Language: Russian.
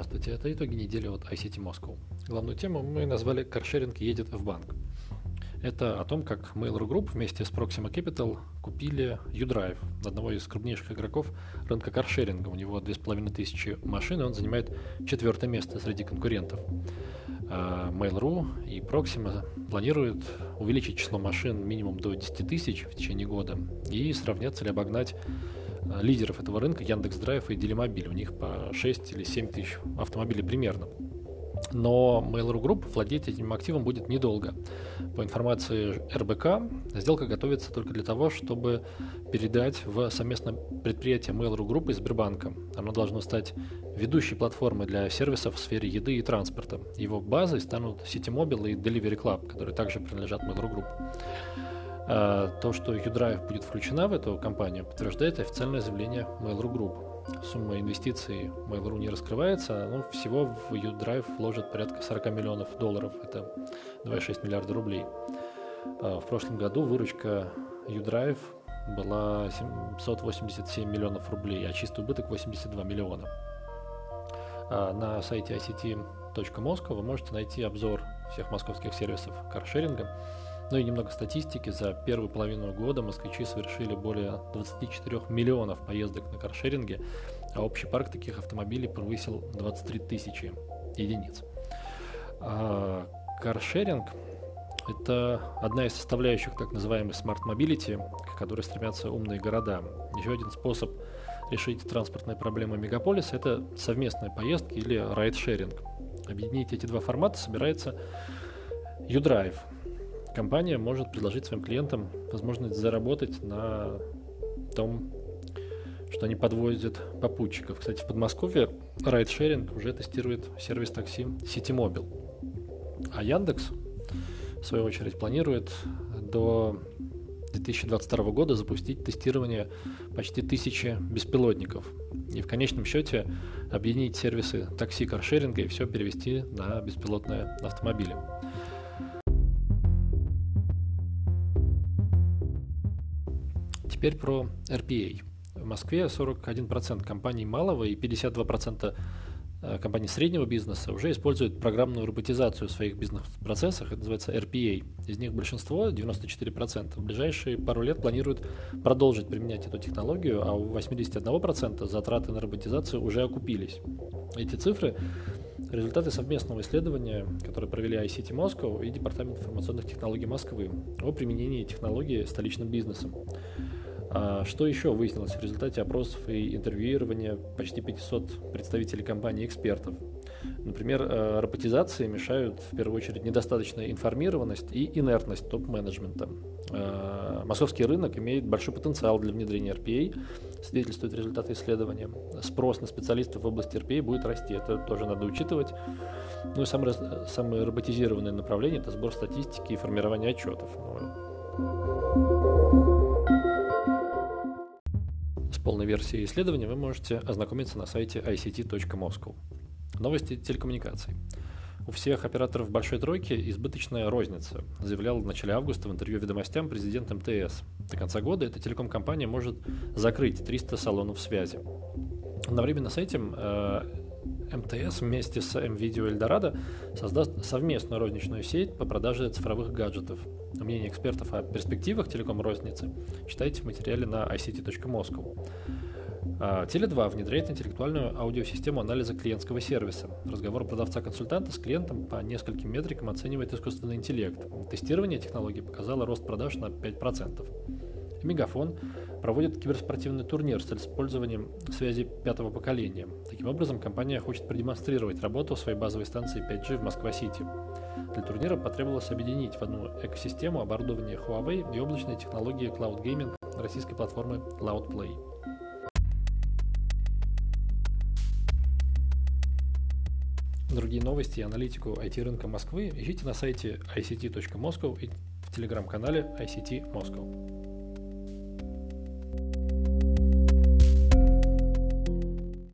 Здравствуйте, это итоги недели от ICT Moscow. Главную тему мы назвали «Каршеринг едет в банк». Это о том, как Mail.ru Group вместе с Proxima Capital купили U-Drive, одного из крупнейших игроков рынка каршеринга. У него 2500 машин, и он занимает четвертое место среди конкурентов. А Mail.ru и Proxima планируют увеличить число машин минимум до 10 тысяч в течение года и сравняться или обогнать лидеров этого рынка, Яндекс Драйв и Делимобиль. У них по 6 или 7 тысяч автомобилей примерно. Но Mail.ru Group владеть этим активом будет недолго. По информации РБК, сделка готовится только для того, чтобы передать в совместное предприятие Mail.ru Group и Сбербанка. Оно должно стать ведущей платформой для сервисов в сфере еды и транспорта. Его базой станут Citymobile и Delivery Club, которые также принадлежат Mail.ru Group. А, то, что U-Drive будет включена в эту компанию, подтверждает официальное заявление Mail.ru Group. Сумма инвестиций Mail.ru не раскрывается, но всего в U-Drive вложат порядка 40 миллионов долларов, это 2,6 миллиарда рублей. А, в прошлом году выручка U-Drive была 787 миллионов рублей, а чистый убыток 82 миллиона. А, на сайте ict.moscow вы можете найти обзор всех московских сервисов каршеринга, ну и немного статистики. За первую половину года москвичи совершили более 24 миллионов поездок на каршеринге, а общий парк таких автомобилей превысил 23 тысячи единиц. А каршеринг – это одна из составляющих так называемой Smart Mobility, к которой стремятся умные города. Еще один способ решить транспортные проблемы мегаполиса – это совместные поездки или райдшеринг. Объединить эти два формата собирается U-Drive – компания может предложить своим клиентам возможность заработать на том, что они подвозят попутчиков. Кстати, в Подмосковье райдшеринг уже тестирует сервис такси Citymobile. А Яндекс, в свою очередь, планирует до 2022 года запустить тестирование почти тысячи беспилотников. И в конечном счете объединить сервисы такси-каршеринга и все перевести на беспилотные автомобили. Теперь про RPA. В Москве 41% компаний малого и 52% э, компаний среднего бизнеса уже используют программную роботизацию в своих бизнес-процессах. Это называется RPA. Из них большинство, 94%, в ближайшие пару лет планируют продолжить применять эту технологию, а у 81% затраты на роботизацию уже окупились. Эти цифры – результаты совместного исследования, которое провели ICT Moscow и Департамент информационных технологий Москвы о применении технологии столичным бизнесом. А что еще выяснилось в результате опросов и интервьюирования почти 500 представителей компаний и экспертов? Например, э, роботизации мешают в первую очередь недостаточная информированность и инертность топ-менеджмента. Э, московский рынок имеет большой потенциал для внедрения RPA, свидетельствуют результаты исследования. Спрос на специалистов в области RPA будет расти, это тоже надо учитывать. Ну и самое, самое роботизированное направление – это сбор статистики и формирование отчетов. Полной версией исследования вы можете ознакомиться на сайте ict.moscow. Новости телекоммуникаций. У всех операторов большой тройки избыточная розница, заявлял в начале августа в интервью «Ведомостям» президент МТС. До конца года эта телеком-компания может закрыть 300 салонов связи. Одновременно с этим э, МТС вместе с МВидео Эльдорадо создаст совместную розничную сеть по продаже цифровых гаджетов. Мнение экспертов о перспективах телеком-розницы читайте в материале на ict.moscow. А, Теле2 внедряет интеллектуальную аудиосистему анализа клиентского сервиса. Разговор продавца-консультанта с клиентом по нескольким метрикам оценивает искусственный интеллект. Тестирование технологии показало рост продаж на 5%. Мегафон проводит киберспортивный турнир с использованием связи пятого поколения. Таким образом, компания хочет продемонстрировать работу своей базовой станции 5G в Москва-Сити. Для турнира потребовалось объединить в одну экосистему оборудование Huawei и облачные технологии Cloud Gaming российской платформы Loudplay. Другие новости и аналитику IT-рынка Москвы ищите на сайте ict.moscow и в телеграм-канале ICT Moscow.